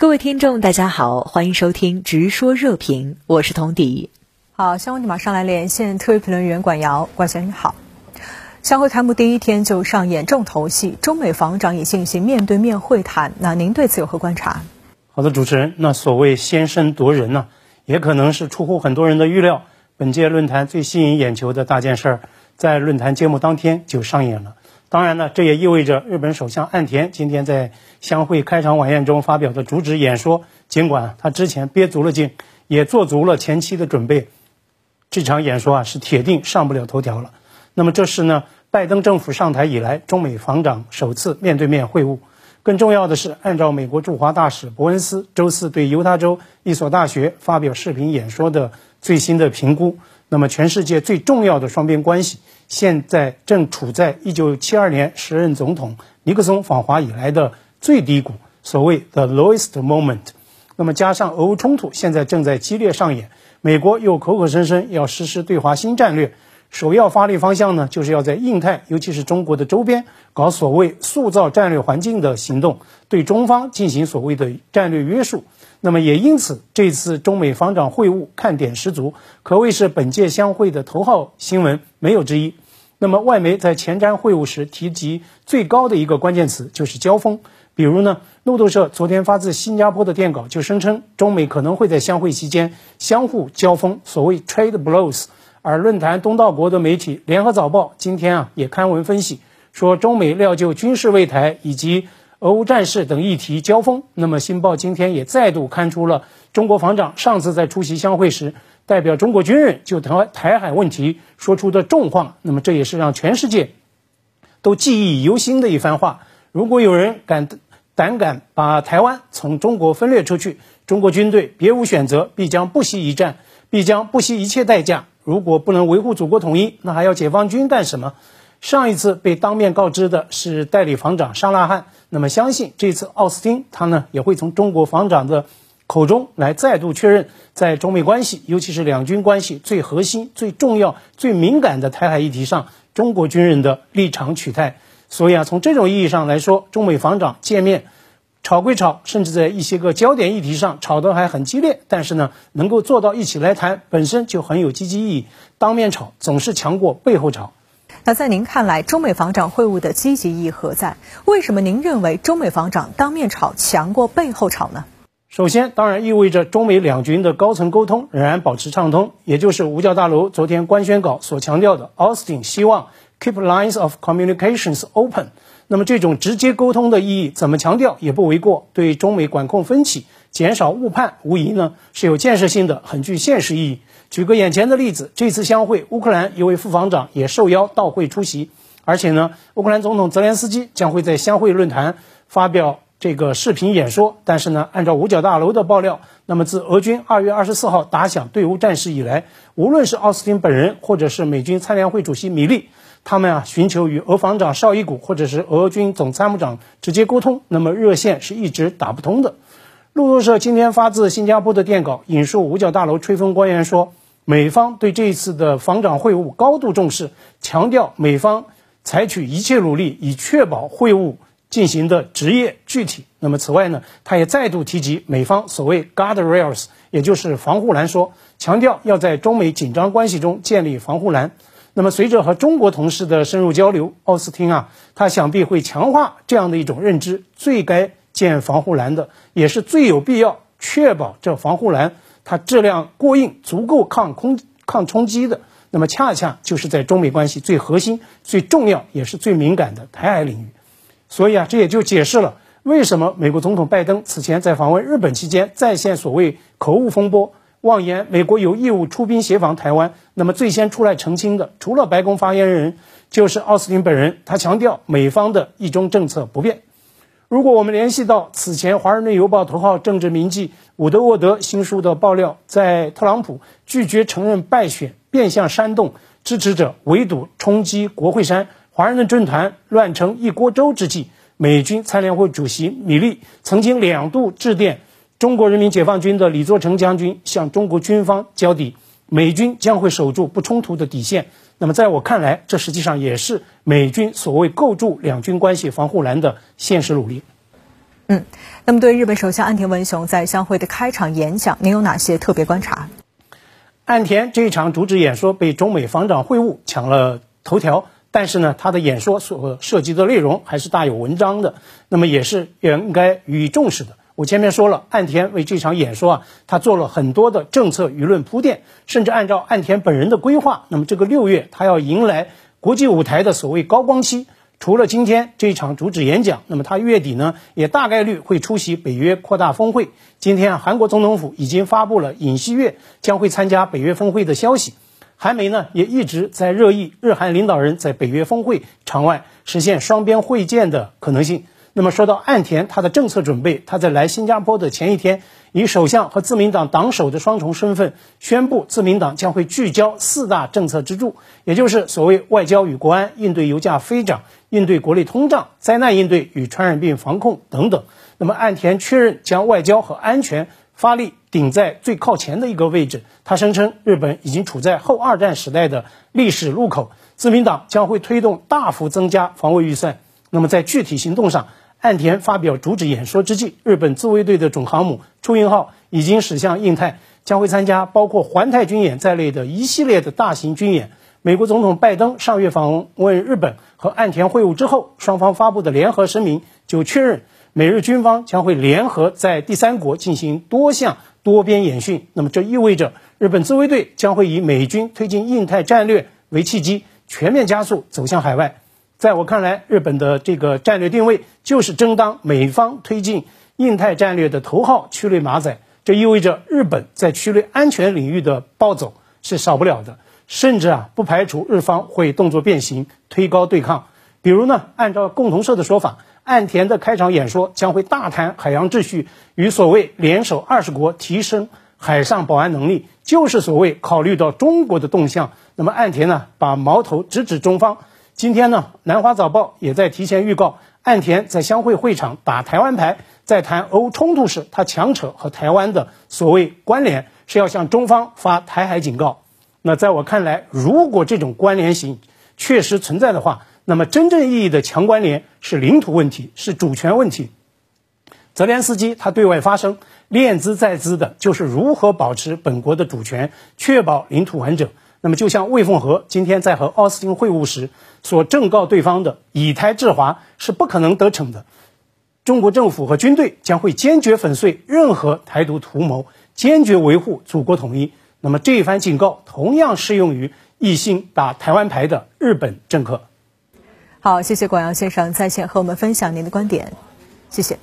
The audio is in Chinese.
各位听众，大家好，欢迎收听《直说热评》，我是童迪。好，相关的马上来连线特约评论员管瑶，管先生好。相会开幕第一天就上演重头戏，中美防长也进行面对面会谈，那您对此有何观察？好的，主持人，那所谓先声夺人呢，也可能是出乎很多人的预料。本届论坛最吸引眼球的大件事儿，在论坛揭幕当天就上演了。当然呢，这也意味着日本首相岸田今天在相会开场晚宴中发表的主旨演说，尽管他之前憋足了劲，也做足了前期的准备，这场演说啊是铁定上不了头条了。那么这是呢，拜登政府上台以来中美防长首次面对面会晤。更重要的是，按照美国驻华大使伯恩斯周四对犹他州一所大学发表视频演说的最新的评估。那么，全世界最重要的双边关系现在正处在1972年时任总统尼克松访华以来的最低谷，所谓 the lowest moment。那么，加上俄乌冲突现在正在激烈上演，美国又口口声声要实施对华新战略，首要发力方向呢，就是要在印太，尤其是中国的周边，搞所谓塑造战略环境的行动，对中方进行所谓的战略约束。那么也因此，这次中美防长会晤看点十足，可谓是本届相会的头号新闻，没有之一。那么外媒在前瞻会晤时提及最高的一个关键词就是交锋。比如呢，路透社昨天发自新加坡的电稿就声称，中美可能会在相会期间相互交锋，所谓 trade blows。而论坛东道国的媒体联合早报今天啊也刊文分析说，中美料就军事未台以及。俄乌战事等议题交锋，那么《新报》今天也再度刊出了中国防长上次在出席相会时，代表中国军人就台台海问题说出的重话。那么这也是让全世界都记忆犹新的一番话。如果有人敢胆敢把台湾从中国分裂出去，中国军队别无选择，必将不惜一战，必将不惜一切代价。如果不能维护祖国统一，那还要解放军干什么？上一次被当面告知的是代理防长沙拉汉，那么相信这次奥斯汀他呢也会从中国防长的口中来再度确认，在中美关系，尤其是两军关系最核心、最重要、最敏感的台海议题上，中国军人的立场取态。所以啊，从这种意义上来说，中美防长见面吵归吵，甚至在一些个焦点议题上吵得还很激烈，但是呢，能够坐到一起来谈，本身就很有积极意义。当面吵总是强过背后吵。那在您看来，中美防长会晤的积极意义何在？为什么您认为中美防长当面吵强过背后吵呢？首先，当然意味着中美两军的高层沟通仍然保持畅通，也就是五角大楼昨天官宣稿所强调的，Austin 希望 keep lines of communications open。那么这种直接沟通的意义，怎么强调也不为过。对中美管控分歧、减少误判，无疑呢是有建设性的，很具现实意义。举个眼前的例子，这次相会，乌克兰一位副防长也受邀到会出席，而且呢，乌克兰总统泽连斯基将会在相会论坛发表这个视频演说。但是呢，按照五角大楼的爆料，那么自俄军二月二十四号打响对乌战事以来，无论是奥斯汀本人，或者是美军参联会主席米利，他们啊寻求与俄防长绍伊古或者是俄军总参谋长直接沟通，那么热线是一直打不通的。路透社今天发自新加坡的电稿引述五角大楼吹风官员说。美方对这一次的防长会晤高度重视，强调美方采取一切努力以确保会晤进行的职业具体。那么此外呢，他也再度提及美方所谓 guardrails，也就是防护栏，说强调要在中美紧张关系中建立防护栏。那么随着和中国同事的深入交流，奥斯汀啊，他想必会强化这样的一种认知：最该建防护栏的，也是最有必要确保这防护栏。它质量过硬，足够抗空抗冲击的，那么恰恰就是在中美关系最核心、最重要也是最敏感的台海领域。所以啊，这也就解释了为什么美国总统拜登此前在访问日本期间再现所谓口误风波，妄言美国有义务出兵协防台湾。那么最先出来澄清的，除了白宫发言人，就是奥斯汀本人。他强调美方的一中政策不变。如果我们联系到此前《华盛顿邮报》头号政治名记伍德沃德新书的爆料，在特朗普拒绝承认败选、变相煽动支持者围堵冲击国会山、华盛顿政坛乱成一锅粥之际，美军参联会主席米利曾经两度致电中国人民解放军的李作成将军，向中国军方交底，美军将会守住不冲突的底线。那么，在我看来，这实际上也是美军所谓构筑两军关系防护栏的现实努力。嗯，那么对日本首相岸田文雄在相会的开场演讲，您有哪些特别观察？岸田这一场主旨演说被中美防长会晤抢了头条，但是呢，他的演说所涉及的内容还是大有文章的，那么也是应该予以重视的。我前面说了，岸田为这场演说啊，他做了很多的政策舆论铺垫，甚至按照岸田本人的规划，那么这个六月他要迎来国际舞台的所谓高光期。除了今天这一场主旨演讲，那么他月底呢也大概率会出席北约扩大峰会。今天啊韩国总统府已经发布了尹锡悦将会参加北约峰会的消息。韩媒呢也一直在热议日韩领导人在北约峰会场外实现双边会见的可能性。那么说到岸田，他的政策准备，他在来新加坡的前一天，以首相和自民党党首的双重身份宣布，自民党将会聚焦四大政策支柱，也就是所谓外交与国安、应对油价飞涨、应对国内通胀、灾难应对与传染病防控等等。那么岸田确认将外交和安全发力顶在最靠前的一个位置。他声称，日本已经处在后二战时代的历史路口，自民党将会推动大幅增加防卫预算。那么在具体行动上，岸田发表主旨演说之际，日本自卫队的总航母出云号已经驶向印太，将会参加包括环太军演在内的一系列的大型军演。美国总统拜登上月访问日本和岸田会晤之后，双方发布的联合声明就确认，美日军方将会联合在第三国进行多项多边演训。那么这意味着日本自卫队将会以美军推进印太战略为契机，全面加速走向海外。在我看来，日本的这个战略定位就是争当美方推进印太战略的头号区内马仔。这意味着日本在区内安全领域的暴走是少不了的，甚至啊，不排除日方会动作变形，推高对抗。比如呢，按照共同社的说法，岸田的开场演说将会大谈海洋秩序与所谓联手二十国提升海上保安能力，就是所谓考虑到中国的动向。那么岸田呢，把矛头直指中方。今天呢，南华早报也在提前预告，岸田在相会会场打台湾牌，在谈俄乌冲突时，他强扯和台湾的所谓关联，是要向中方发台海警告。那在我看来，如果这种关联性确实存在的话，那么真正意义的强关联是领土问题，是主权问题。泽连斯基他对外发声，练兹在兹的就是如何保持本国的主权，确保领土完整。那么，就像魏凤和今天在和奥斯汀会晤时所正告对方的“以台制华”是不可能得逞的。中国政府和军队将会坚决粉碎任何台独图谋，坚决维护祖国统一。那么，这一番警告同样适用于一心打台湾牌的日本政客。好，谢谢广阳先生在线和我们分享您的观点，谢谢。